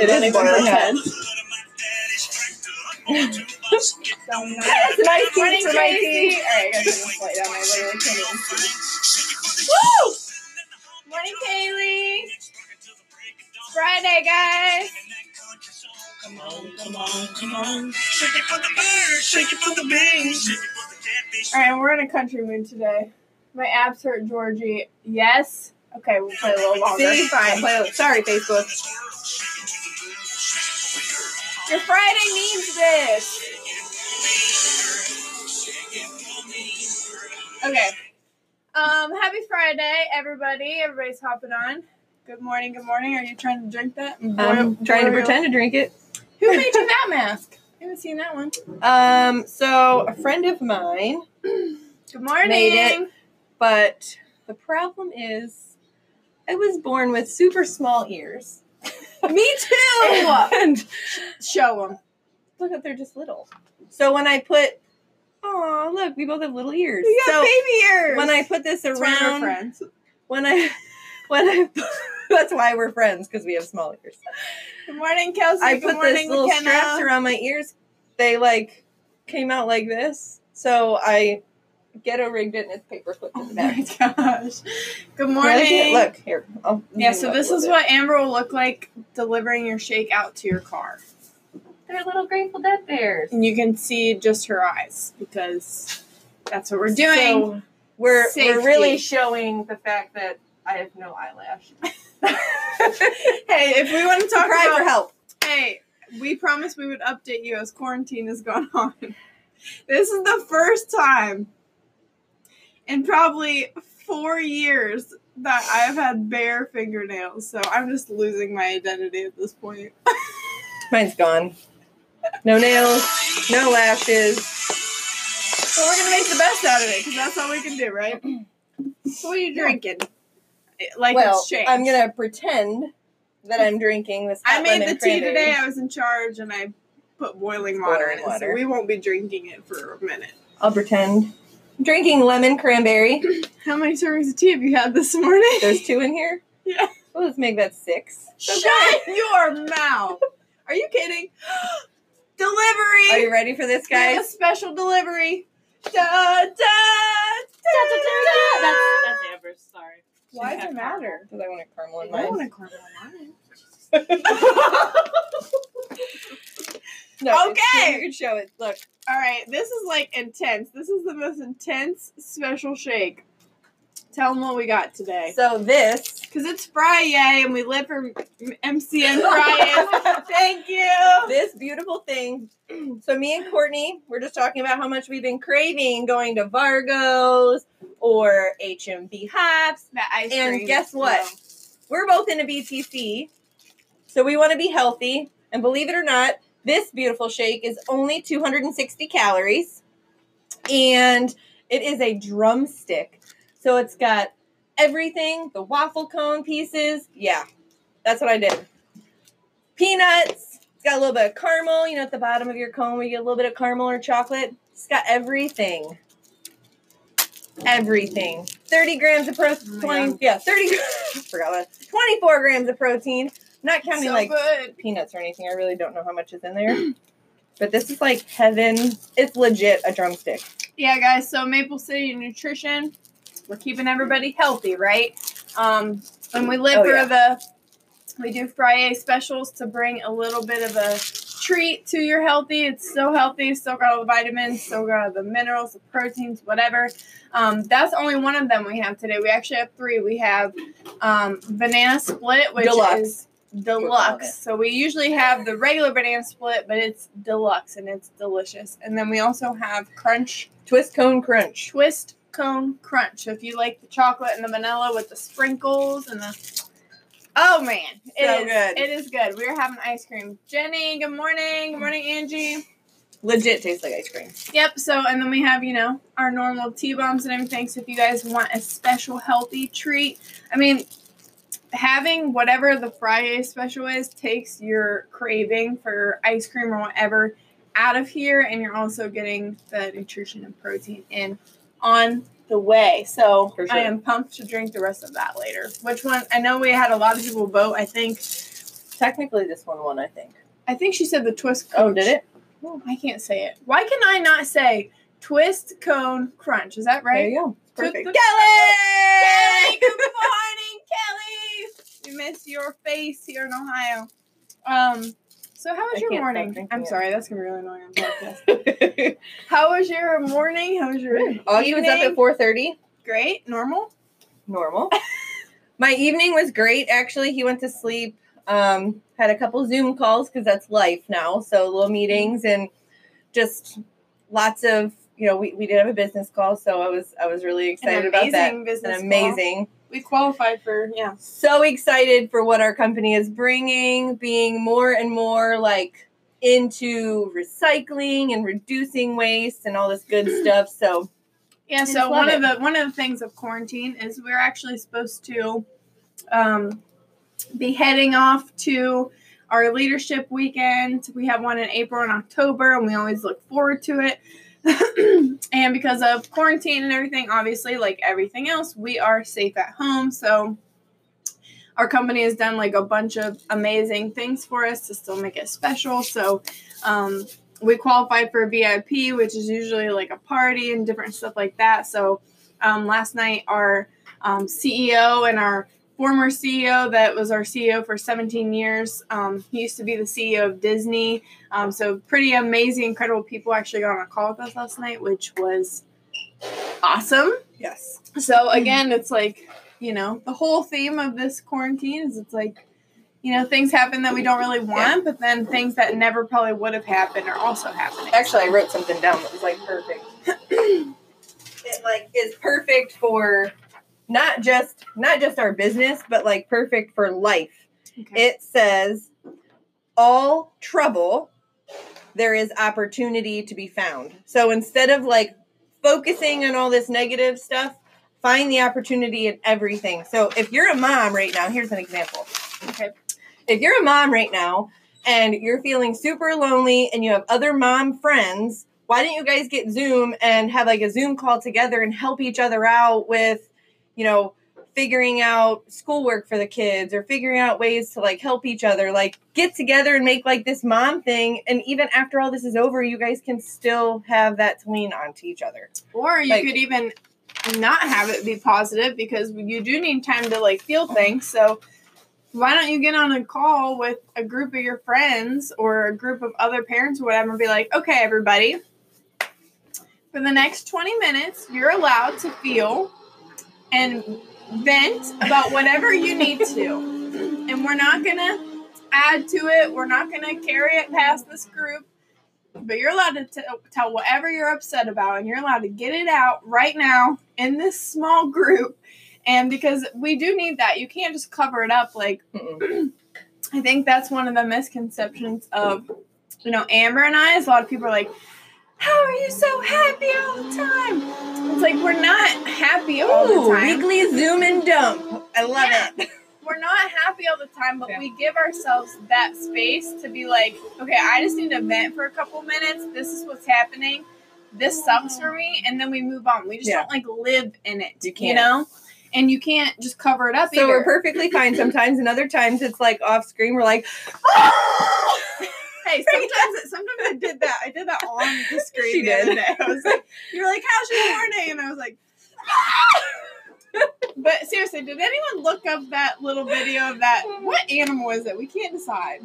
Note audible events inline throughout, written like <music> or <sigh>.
It Don't is even boiling. That's a nice Morning, for my tea. Alright, I gotta turn light down. I literally can't even see. Woo! Morning, Kaylee. It's Friday, guys. Come on, come on, come on. Shake it for the birds, shake it for the beans. Shake it for the catfish. All right, we're in a country mood today. My abs hurt, Georgie. Yes. Okay, we'll play a little longer. See? Fine. Play- Sorry, Facebook. Your Friday needs this. Okay. Um, happy Friday, everybody. Everybody's hopping on. Good morning, good morning. Are you trying to drink that? I'm Boil- trying to boil- pretend to drink it. Who made you that mask? I haven't seen that one. Um, so a friend of mine <clears throat> Good morning. Made it. But the problem is, I was born with super small ears. Me too. <laughs> and Show them. look at they're just little. So when I put, oh look, we both have little ears. You got so baby ears. when I put this That's around, friends. when I, when I, <laughs> that's why we're friends because we have small ears. Good morning, Kelsey. Good morning. I good put morning, this little McKenna. straps around my ears. They like came out like this. So I ghetto rigged it and it's paper clipped Oh in the oh back. my gosh. Good You like morning. Look here. I'll Yeah, so this is little what Amber will look like delivering your shake out to your car. They're little Grateful Dead bears. And you can see just her eyes because that's what we're doing. So we're Safety. we're really showing the fact that I have no eyelash. <laughs> hey, if we want to talk Cry for about help. hey, we promised we would update you as quarantine has gone <laughs> on. This is the first time in probably four years that I have had bare fingernails, so I'm just losing my identity at this point. <laughs> Mine's gone. No nails, no lashes. But we're gonna make the best out of it because that's all we can do, right? So what are you drinking? Like well, it's changed. I'm gonna pretend that I'm drinking this. I made the lemon tea cranberry. today. I was in charge, and I put boiling water Boiling in it, water. so we won't be drinking it for a minute. I'll pretend. I'm drinking lemon cranberry. <clears throat> How many servings of tea have you had this morning? There's two in here. <laughs> Yeah. Well, let's make that six. Shut <laughs> your mouth! Are you kidding? <gasps> delivery. Are you ready for this, We have a guys? special delivery. Da da da da. That's, that's Amber's. Sorry. Why does it matter? Because I want a caramel in I mine. don't want to caramel mine. <laughs> No, Okay. You can show it. Look. All right, this is like intense. This is the most intense special shake. Tell them what we got today. So this. Because it's Friday and we live for MCN Fridays. <laughs> Thank you. this beautiful thing. <clears throat> So me and Courtney, we're just talking about how much we've been craving going to Vargo's or HMB Hops. That ice And cream. guess what? We're both in a BTC, so we want to be healthy. And believe it or not, this beautiful shake is only 260 calories, and it is a drumstick. So it's got everything, the waffle cone pieces. Yeah, that's what I did. Peanuts. It's got a little bit of caramel. You know, at the bottom of your cone, we get a little bit of caramel or chocolate. It's got everything. Everything. 30 grams of Oh protein. God. yeah, 30. <laughs> forgot that. 24 grams of protein. Not counting so like good. peanuts or anything. I really don't know how much is in there. <clears throat> But this is like heaven. It's legit a drumstick. Yeah, guys. So Maple City Nutrition, we're keeping everybody healthy, right? Um, and we live Oh, for yeah. the, we do Friday specials to bring a little bit of a treat to your healthy. It's so healthy. Still got all the vitamins, still got all the minerals, the proteins, whatever. Um, that's only one of them we have today. We actually have three. We have um, banana split, which Deluxe. is. Deluxe. So we usually have the regular banana split, but it's deluxe and it's delicious. And then we also have crunch Twist cone crunch. twist cone crunch. So if you like the chocolate and the vanilla with the sprinkles and the Oh man, it So is good. It is good. We're having ice cream. Jenny, good morning. Good morning, Angie. Legit tastes like ice cream. Yep. So and then we have you know our normal T bombs and everything. So if you guys want a special healthy treat, I mean, having whatever the Friday special is takes your craving for ice cream or whatever out of here, and you're also getting the nutrition and protein in on the way. So sure. I am pumped to drink the rest of that later. Which one? I know we had a lot of people vote. I think. Technically, this one won, I think. I think she said the twist. Oh, did it? Oh, I can't say it. Why can I not say twist cone crunch? Is that right? There you go. Perfect. Kelly! Kelly, good <laughs> morning, Kelly. We miss your face here in Ohio. Um, so how was I your morning? I'm it. sorry, that's gonna be really annoying on <laughs> podcast. how was your morning? How was your Augie was up evening? at 4.30. Great, normal. Normal. My evening was great. Actually, he went to sleep. Um, had a couple Zoom calls because that's life now. So little meetings and just lots of you know we, we did have a business call, so I was I was really excited about that. amazing business. An call. Amazing. We qualified for yeah. So excited for what our company is bringing, being more and more like into recycling and reducing waste and all this good <clears throat> stuff. So Yeah, so love one of the one of the things of quarantine is we're actually supposed to um, be heading off to our leadership weekend. We have one in April and October, and we always look forward to it. <clears throat> and because of quarantine and everything, obviously, like everything else, we are safe at home. So our company has done like a bunch of amazing things for us to still make it special. So um, we qualified for VIP, which is usually like a party and different stuff like that. So um, last night, our um, CEO and our former CEO, that was our CEO for 17 years, um, he used to be the CEO of Disney. Um, so pretty amazing, incredible people actually got on a call with us last night, which was awesome. yes, So again, it's like, you know, the whole theme of this quarantine is it's like, you know, things happen that we don't really want, but then things that never probably would have happened are also happening. actually, I wrote something down that was like perfect. <clears throat> it like is perfect for not just not just our business, but like perfect for life. Okay. It says, all trouble, there is opportunity to be found. So instead of like focusing on all this negative stuff, find the opportunity in everything. So if you're a mom right now, here's an example. Okay. If you're a mom right now and you're feeling super lonely and you have other mom friends, why don't you guys get Zoom and have like a Zoom call together and help each other out with, you know, figuring out schoolwork for the kids or figuring out ways to like help each other like get together and make like this mom thing and even after all this is over you guys can still have that to lean on to each other Or you Like- could even not have it be positive because you do need time to like feel things. So why don't you get on a call with a group of your friends or a group of other parents or whatever and be like, okay, everybody, for the next 20 minutes, you're allowed to feel and vent about whatever you need to. And we're not going to add to it, we're not going to carry it past this group. But you're allowed to t- tell whatever you're upset about, and you're allowed to get it out right now in this small group. And because we do need that, you can't just cover it up. Like, I think that's one of the misconceptions of, you know, Amber and I. Is a lot of people are like, "How are you so happy all the time?" It's like we're not happy all the time. weekly zoom and dump i love Yeah. it <laughs> we're not happy all the time, but Yeah. we give ourselves that space to be like, okay, I just need to vent for a couple minutes. This is what's happening. This sucks for me, and then we move on. We just Yeah. don't like live in it, You you, know. And you can't just cover it up. so either. we're perfectly fine sometimes and other times it's like off screen we're like <laughs> <laughs> Hey, <laughs> sometimes sometimes I did that. I did that on <laughs> the screen She the other did. day. I was like, "You were like, how's your morning?" And I was like, "But seriously, did anyone look up that little video of that? What animal is it? We can't decide.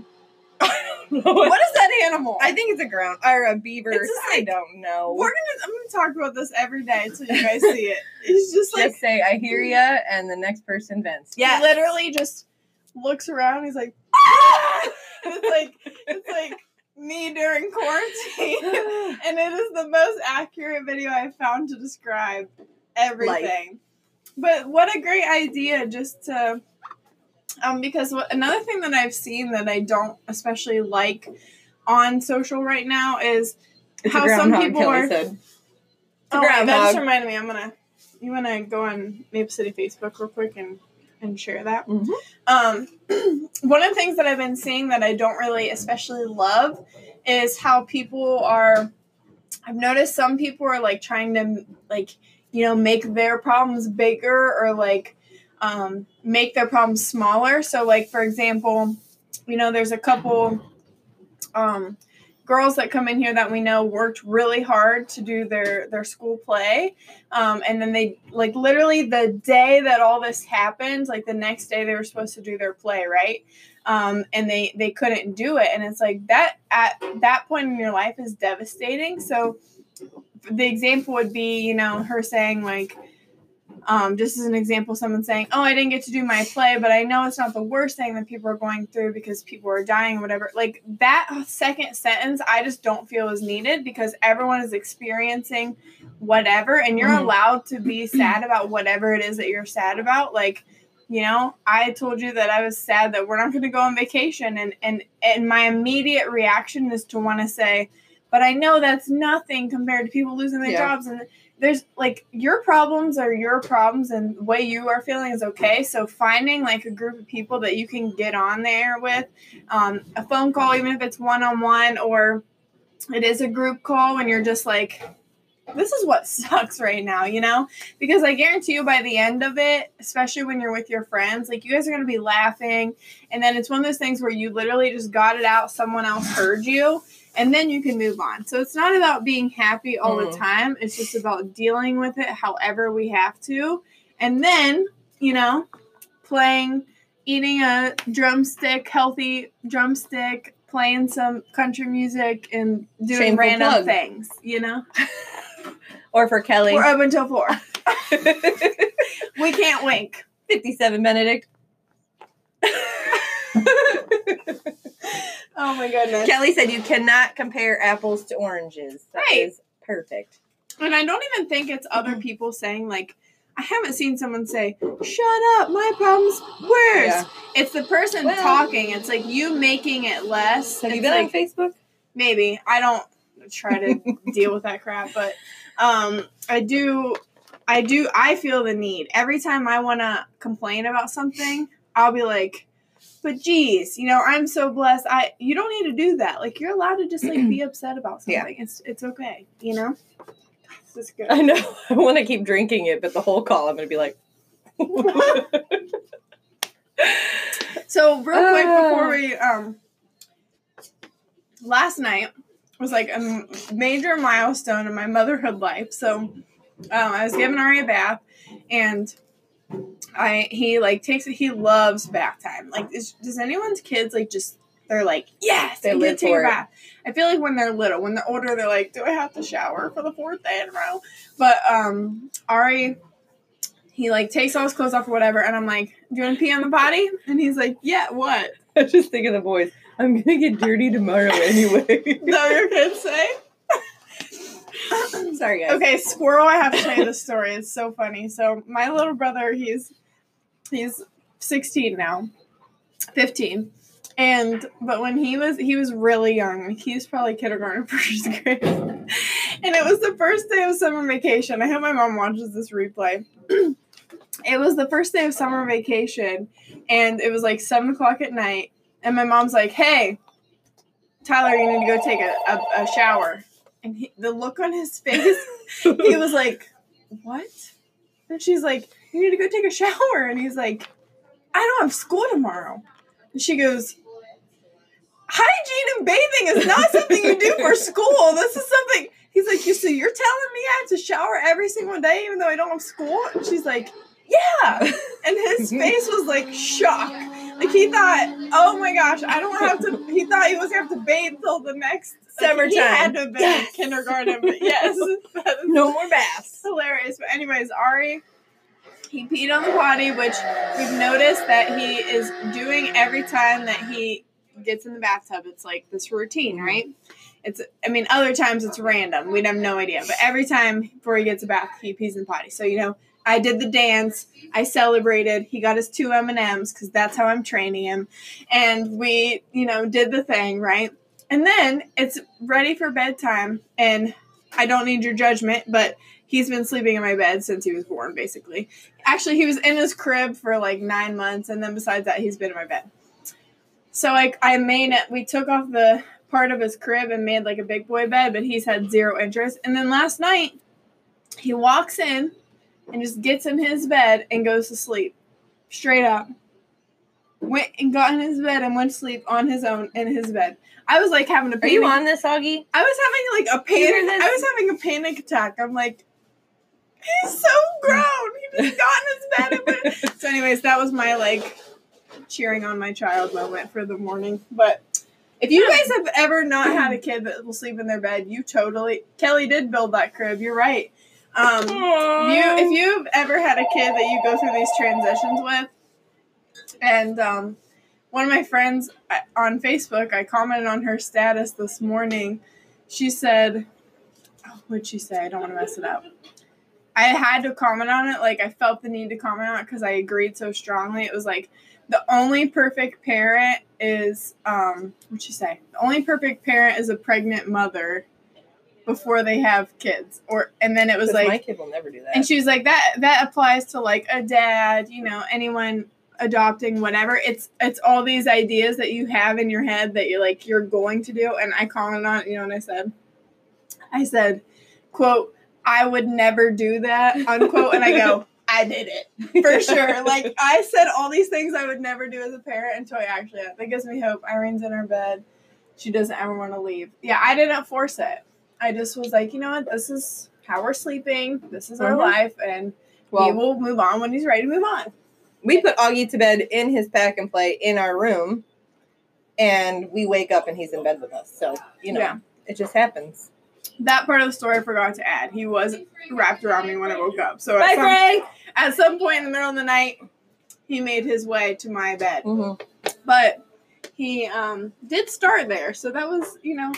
What is that animal? I think it's a ground or a beaver. I don't know. We're gonna. I'm gonna talk about this every day until you guys see it. It's just like Just say I hear ya, and the next person vents. he literally just looks around. He's like, "Ah!" <laughs> it's like it's like me during quarantine, <laughs> and it is the most accurate video I've found to describe everything. But what a great idea just to um because what, another thing that I've seen that I don't especially like on social right now is It's how some people Kelly are said. Oh, wait, that just reminded me. I'm gonna. You wanna go on Maple City Facebook real quick and and share that. Mhm. Um, <clears throat> one of the things that I've been seeing that I don't really especially love is how people are. I've noticed some people are like trying to like you know make their problems bigger or like um, make their problems smaller. So like for example, you know there's a couple um, girls that come in here that we know worked really hard to do their their school play. Um, and then they like literally the day that all this happened like the next day they were supposed to do their play right? Um, and they they couldn't do it. And it's like that at that point in your life is devastating. So the example would be you know her saying like um, just as an example, someone saying, "Oh, I didn't get to do my play, but I know it's not the worst thing that people are going through because people are dying, or whatever." Like that second sentence, I just don't feel is needed because everyone is experiencing whatever, and you're Mhm. allowed to be sad about whatever it is that you're sad about. Like, you know, I told you that I was sad that we're not going to go on vacation, and and and my immediate reaction is to want to say, "But I know that's nothing compared to people losing their Yeah. jobs. And." there's like your problems are your problems and the way you are feeling is okay. So finding like a group of people that you can get on there with um, a phone call even if it's one-on-one or it is a group call when you're just like this is what <laughs> sucks right now you know? Because i guarantee you by the end of it especially when you're with your friends like you guys are going to be laughing. And then it's one of those things where you literally just got it out. Someone else heard you and then you can move on. So it's not about being happy all the Mhm. time. It's just about dealing with it however we have to. And then, you know, playing, eating a drumstick, healthy drumstick, playing some country music, and doing Shameful random plug. things, you know? <laughs> or for Kelly. We're up until four. <laughs> <laughs> We can't wink. 57 Benedict. Oh my goodness. Kelly said you cannot compare apples to oranges. That Right. is perfect. And I don't even think it's other people saying, like, I haven't seen someone say, shut up, my problem's worse. Yeah. It's the person Well- talking. It's like you making it less. Have you been like, on Facebook? maybe i don't try to <laughs> deal with that crap but um i do i do i feel the need every time i want to complain about something i'll be like but geez you know i'm so blessed i you don't need to do that like you're allowed to just like be <clears throat> upset about Yeah. something it's it's okay you know this is good I know. <laughs> I want to keep drinking it, but the whole call I'm going to be like. <laughs> So real quick Ah. before we um last night was like a major milestone in my motherhood life. So um, I was giving Ari a bath and I he like takes it he loves bath time. Like is, does anyone's kids like just they're like, yes, They I to take a bath. I feel like when they're little, when they're older, they're like, do I have to shower for the fourth day in a row? But um Ari he like takes all his clothes off or whatever, and I'm like, "Do you want to pee on the potty?" And he's like, "Yeah, what?" <laughs> I was just thinking of the boys. I'm going to get dirty tomorrow anyway. <laughs> Is that what your kids say? <laughs> Sorry, guys. Okay, squirrel. I have to tell you this story. It's so funny. So my little brother, he's he's 16 now, 15, and but when he was he was really young. He was probably kindergarten, <laughs> first grade, and it was the first day of summer vacation. I hope my mom watches this replay. <clears throat> it was the first day of summer vacation, and it was like seven o'clock at night, and my mom's like, "Hey." Tyler, you need to go take a, a, a shower. And he, the look on his face, he was like, What? And she's like, You need to go take a shower. And he's like, I don't have school tomorrow. And she goes, Hygiene and bathing is not something you do for school. This is something. He's like, You so you're telling me I have to shower every single day even though I don't have school? And she's like, Yeah. <laughs> And his <laughs> face was like shock. Like he thought, oh my gosh, I don't have to. He thought he was gonna have to bathe till the next like, He Summertime. had to have been Yes. in kindergarten, but yes, <laughs> No more baths. hilarious. But anyways, Ari, he peed on the potty, which we've noticed that he is doing every time that he gets in the bathtub. It's like this routine, mm-hmm. right? It's, I mean, other times it's random. We'd have no idea. But every time before he gets a bath, he pees in the potty. So, you know, I did the dance. I celebrated. He got his two M&Ms because that's how I'm training him. And we, you know, did the thing, right? And then it's ready for bedtime. And I don't need your judgment, but he's been sleeping in my bed since he was born, basically. Actually, he was in his crib for like nine months. And then besides that, he's been in my bed. So like I made it. We took off the part of his crib and made like a big boy bed, but he's had zero interest. And then last night, he walks in and just gets in his bed and goes to sleep, straight up. Went and got in his bed and went to sleep on his own in his bed. I was like having a Are panic. you on this, Augie? I was having like a panic. I was having a panic attack. I'm like, he's so grown. He just got in his bed. And went. <laughs> So, anyways, that was my like cheering on my child moment for the morning. But if you guys have ever not had a kid that will sleep in their bed, you totally Kelly did build that crib. You're right. Um, if you if you've ever had a kid that you go through these transitions with, and um, one of my friends uh, on Facebook, I commented on her status this morning. She said, oh, "What'd she say? I don't want to mess it up." I had to comment on it. Like I felt the need to comment on it because I agreed so strongly. It was like the only perfect parent is um, what'd she say? The only perfect parent is a pregnant mother before they have kids, or and then it was like my kid will never do that. and she was like that that applies to like a dad you know anyone adopting whatever. It's it's all these ideas that you have in your head that you're like you're going to do. And i commented on it you know what i said? I said quote i would never do that unquote. And i go <laughs> i did it for sure. <laughs> Like i said all these things i would never do as a parent until i actually that gives me hope. Irene's in her bed. She doesn't ever want to leave. Yeah i didn't force it i just was like you know what this is how we're sleeping this is our Mhm. life and well, he will move on when he's ready to move on we put Augie to bed in his pack and play in our room, and we wake up and he's in bed with us. So you know, Yeah. it just happens. that part of the story i forgot to add he was wrapped around me when i woke up so Bye, at some, at some point in the middle of the night he made his way to my bed Mhm. but he um did start there so that was you know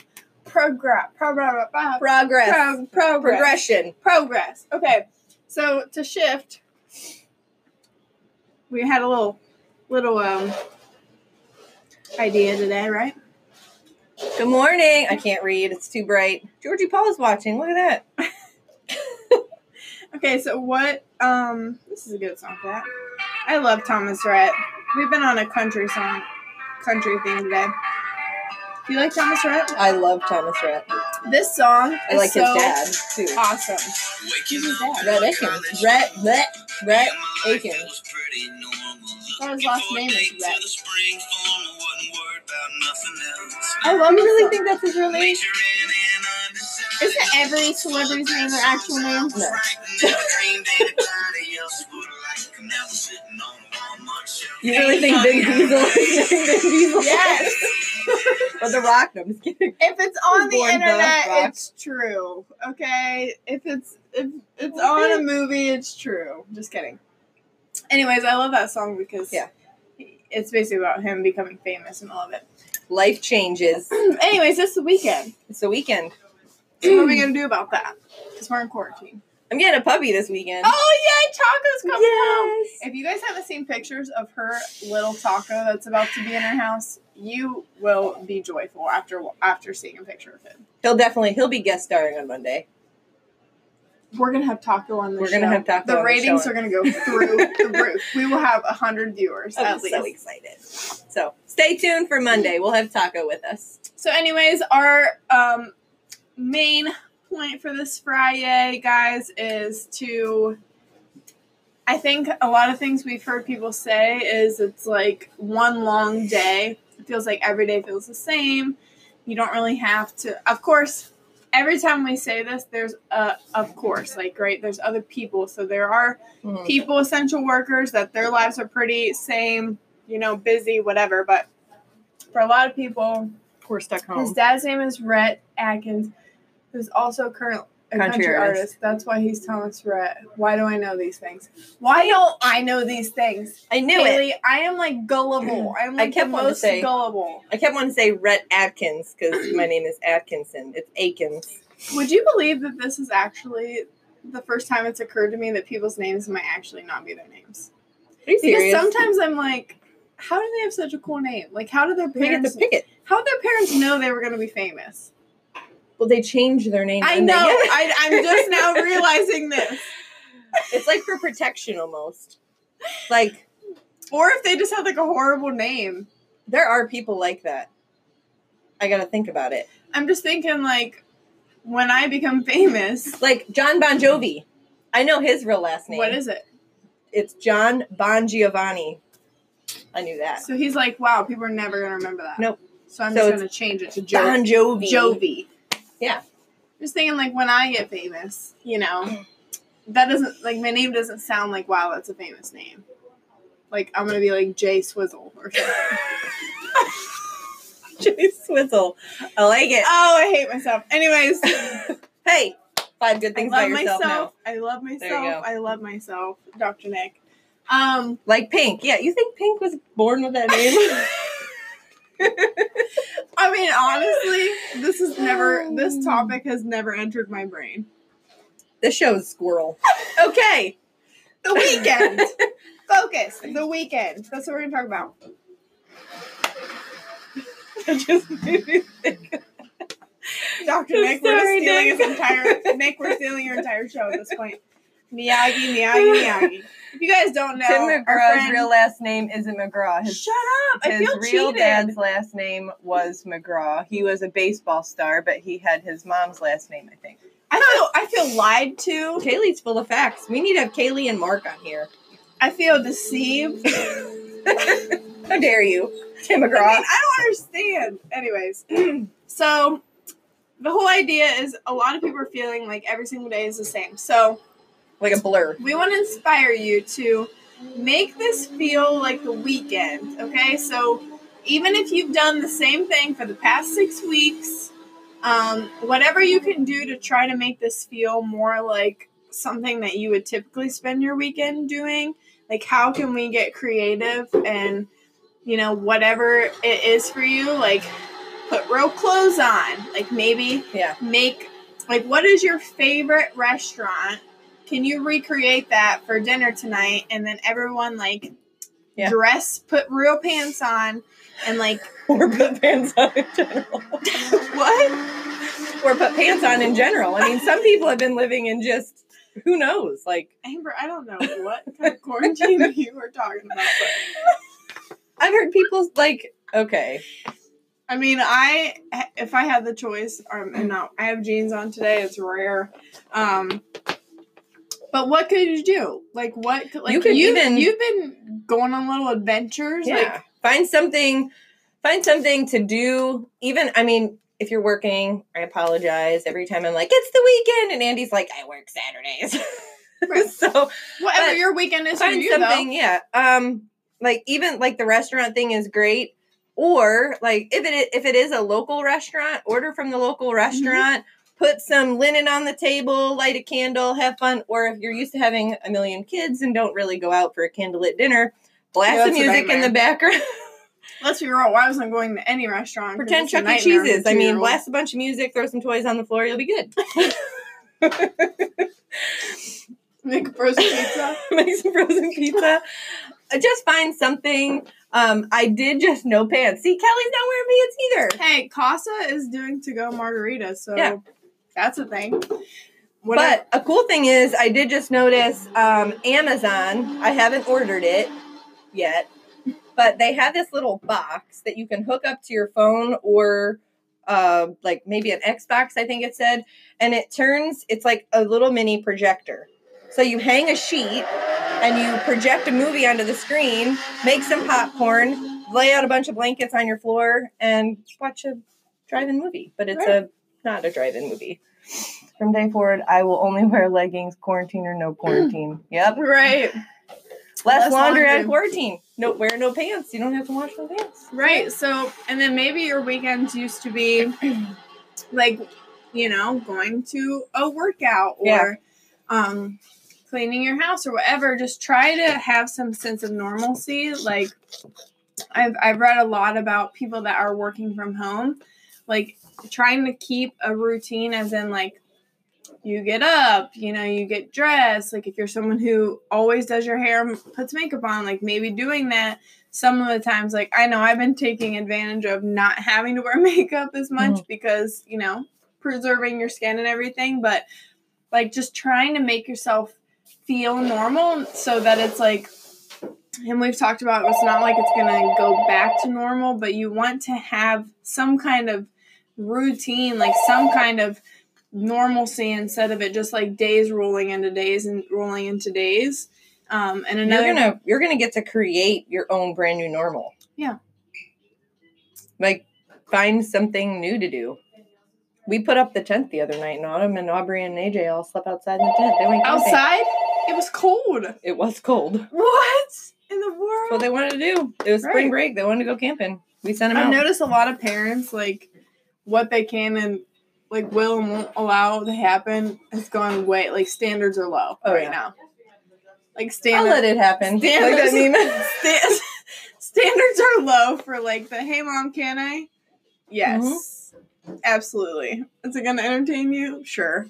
progress progress Progress, progress progression. progress okay so to shift we had a little little um idea today right Good morning. I can't read. It's too bright. Georgie Paul's watching. Look at that. <laughs> okay so what um this is a good song for that i love thomas rhett we've been on a country song country theme today do you like thomas rhett I love Thomas Rhett. this song I is like so his dad too. awesome Who's up that? Rhett Akins. Rhett, Rhett, Rhett Akins. thought his last name was Rhett. I love. You really think that's his real name? Isn't every celebrity's name their actual name? No. You really think Vin Diesel is named <laughs> Vin Diesel? Yes. <laughs> or The Rock? No, I'm just kidding. If it's on the Born the internet, it's true. Okay. If it's if it's on a movie, it's true. Just kidding. Anyways, I love that song because Yeah. it's basically about him becoming famous and all of it. Life changes. <clears throat> Anyways, it's the weekend. It's the weekend. So what are we gonna do about that? Because we're in quarantine. I'm getting a puppy this weekend. Oh yay! Taco's coming home. If you guys haven't seen pictures of her little taco that's about to be in her house, you will be joyful after after seeing a picture of him. He'll definitely he'll be guest starring on Monday. We're gonna have taco on the We're show. gonna have Taco The the ratings show. are gonna go through <laughs> the roof. We will have a hundred viewers I'm at least. so excited. So stay tuned for Monday. We'll have Taco with us. So, anyways, our um, main point for this Friday, guys, is to. I think a lot of things we've heard people say is it's like one long day. It feels like every day feels the same. You don't really have to. Of course, every time we say this, there's a of course, like right. There's other people, so there are Mhm. people, essential workers, that their lives are pretty same you know, busy, whatever. But for a lot of people, We're stuck home. his dad's name is Rhett Atkins, who's also current a Country country, artist. artist. That's why he's Thomas Rhett. Why do I know these things? Why don't I know these things? I knew it. I am like gullible. <clears throat> I'm I like kept the most say- gullible. I kept wanting to say Rhett Atkins because my name is Atkinson. It's Akins. Would you believe that this is actually the first time it's occurred to me that people's names might actually not be their names? Are you Because serious? sometimes I'm like, how do they have such a cool name? Like, how did their parents? to pick it. How did their parents know they were going to be famous? Well, they changed their name. I they know. I, I'm just now <laughs> realizing this. It's like for protection almost. Like Or if they just had like a horrible name. there are people like that. I got to think about it. I'm just thinking like, when I become famous, Like Jon Bon Jovi. I know his real last name. what is it? It's John Bon Giovanni. I knew that. So he's like, wow, people are never going to remember that. Nope. So I'm So just going to change it to jo- John Jovi. Jovi. Yeah. Just thinking like when I get famous, you know, that doesn't like my name doesn't sound like wow, that's a famous name. Like I'm gonna be like Jay Swizzle or something. <laughs> Jay Swizzle. I like it. oh, I hate myself. Anyways, <laughs> hey, five good I things love about yourself now. myself. I love myself. I love myself, Dr. Nick. Um, Like Pink. Yeah, you think Pink was born with that name? <laughs> <laughs> I mean, honestly, this is never this topic has never entered my brain. this show is squirrel. Okay. The weekend. <laughs> Focus. The weekend. That's what we're gonna talk about. <laughs> That just made me think. Dr. I'm Nick, we're sorry, just stealing Nick. his entire Nick, we're stealing your entire show at this point. Miyagi, Miyagi, Miyagi. If you guys don't know, Tim McGraw's real last name isn't McGraw. His, Shut up! I his feel real cheated. dad's last name was McGraw. He was a baseball star, but he had his mom's last name, I think. I feel I feel lied to. Kaylee's full of facts. We need to have Kaylee and Mark on here. I feel deceived. <laughs> How dare you, Tim I, McGraw? mean, I don't understand. Anyways, <clears throat> so the whole idea is a lot of people are feeling like every single day is the same. So like a blur. we want to inspire you to make this feel like the weekend. Okay, so even if you've done the same thing for the past six weeks, um, whatever you can do to try to make this feel more like something that you would typically spend your weekend doing. Like, how can we get creative and, you know, whatever it is for you, like, put real clothes on. Like, maybe Yeah. make, like, what is your favorite restaurant? Can you recreate that for dinner tonight? And then everyone, like, Yeah. dress, put real pants on, and, like, <laughs> Or put pants on in general. what? or put pants on in general. I mean, some people have been living in just who knows, like Amber, I don't know what kind of quarantine <laughs> you were talking about, but I've heard people like okay, I mean, I if I had the choice, um, and no, I have jeans on today. It's rare, um, but what could you do? Like, what? could- Like, You could you, even- you've been going on little adventures. yeah, Like, find something, find something to do. Even I mean, if you're working, I apologize every time I'm like it's the weekend, and Andy's like I work Saturdays. <laughs> Right. so whatever your weekend is for find you, something, yeah. Um, like even like the restaurant thing is great. Or like if it if it is a local restaurant, order from the local restaurant. Put some linen on the table, light a candle, have fun. Or if you're used to having a million kids and don't really go out for a candlelit dinner, blast Yeah, the music in the background. <laughs> Let's be real. Why wasn't going to any restaurant? Pretend Chuck E. Cheese's. I mean, blast a bunch of music, throw some toys on the floor, you'll be good. <laughs> make a frozen pizza. <laughs> make some frozen pizza. Uh, Just find something. Um, I did just no pants. See, Kelly's not wearing pants either. Hey, Casa is doing to go margaritas, so Yeah. That's a thing. Whatever. But a cool thing is, I did just notice um, Amazon. I haven't ordered it yet, but they have this little box that you can hook up to your phone or uh, like maybe an Xbox. I think it said, and it turns. It's like a little mini projector. So you hang a sheet and you project a movie onto the screen, make some popcorn, lay out a bunch of blankets on your floor, and watch a drive-in movie. But it's a not a drive-in movie. From day forward, I will only <laughs> wear leggings, quarantine or no quarantine. <clears throat> Yep. right. Less, Less laundry, on quarantine. No, wear no pants. You don't have to wash no pants. Right. So, and then maybe your weekends used to be <clears throat> like, you know, going to a workout or Yeah. um cleaning your house or whatever. Just try to have some sense of normalcy. Like I've I've read a lot about people that are working from home, like trying to keep a routine as in like you get up, you know, you get dressed. Like if you're someone who always does your hair, and puts makeup on, like maybe doing that some of the times like I know I've been taking advantage of not having to wear <laughs> makeup as much mm-hmm. because, you know, preserving your skin and everything, but like just trying to make yourself feel normal so that it's like and we've talked about it's not like it's going to go back to normal, but you want to have some kind of routine, like some kind of normalcy instead of it just like days rolling into days and rolling into days. Um, and another You're gonna you're gonna get to create your own brand new normal. Yeah. Like find something new to do. We put up the tent the other night in autumn, and Aubrey and AJ all slept outside in the tent. They went camping. outside, it was cold. It was cold. What in the That's world? what they wanted to do. It was spring Right. break. They wanted to go camping. We sent them I've out. noticed a lot of parents like what they can and like will and won't allow to happen has gone way like standards are low Oh, right yeah. now. Like standards, I'll let it happen. Like Standards- that <laughs> <laughs> sta- standards are low for like the hey mom can I? Yes. Mm-hmm. Absolutely. Is it gonna entertain you? Sure.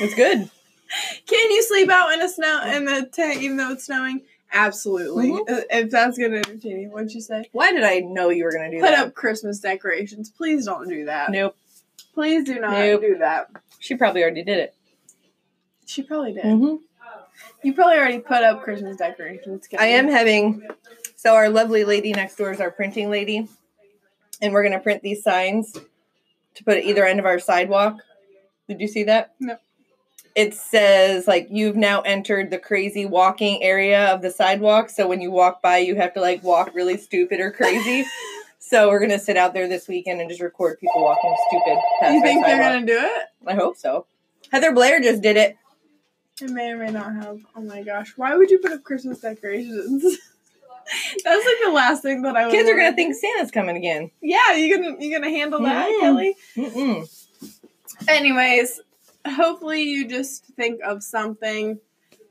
it's good. <laughs> Can you sleep out in a snow in the tent even though it's snowing? Absolutely. Mhm. Uh, If that's gonna entertain you, what'd you say? Why did I know you were gonna do Put that? Put up Christmas decorations. Please don't do that. Nope. Please do not Nope. do that. She probably already did it. She probably did. Mm-hmm. You probably already put up Christmas decorations. I am having. So our lovely lady next door is our printing lady, and we're gonna print these signs to put at either end of our sidewalk. Did you see that? No. It says like you've now entered the crazy walking area of the sidewalk. So when you walk by, you have to like walk really stupid or crazy. <laughs> so we're gonna sit out there this weekend and just record people walking stupid. Past You think they're sidewalk. gonna do it? I hope so. Heather Blair just did it. It may or may not have. Oh my gosh! Why would you put up Christmas decorations? <laughs> That's like the last thing that I would. Kids are gonna think Santa's coming again. Yeah, you gonna you gonna handle that, Mm. Kelly? Mm-mm. Anyways, hopefully you just think of something.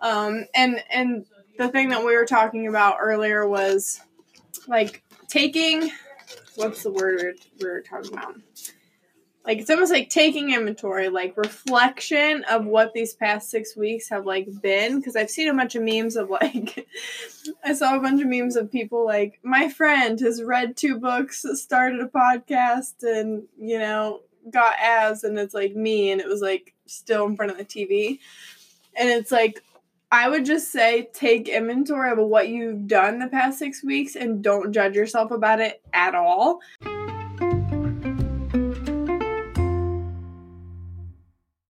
Um, and and the thing that we were talking about earlier was like taking what's the word we were, we were talking about? Like it's almost like taking inventory, like reflection of what these past six weeks have like been. Because I've seen a bunch of memes of <laughs> like, I saw a bunch of memes of people like my friend has read two books, started a podcast, and you know got abs, and it's like me, and it was like still in front of the TV, and it's like I would just say take inventory of what you've done the past six weeks and don't judge yourself about it at all.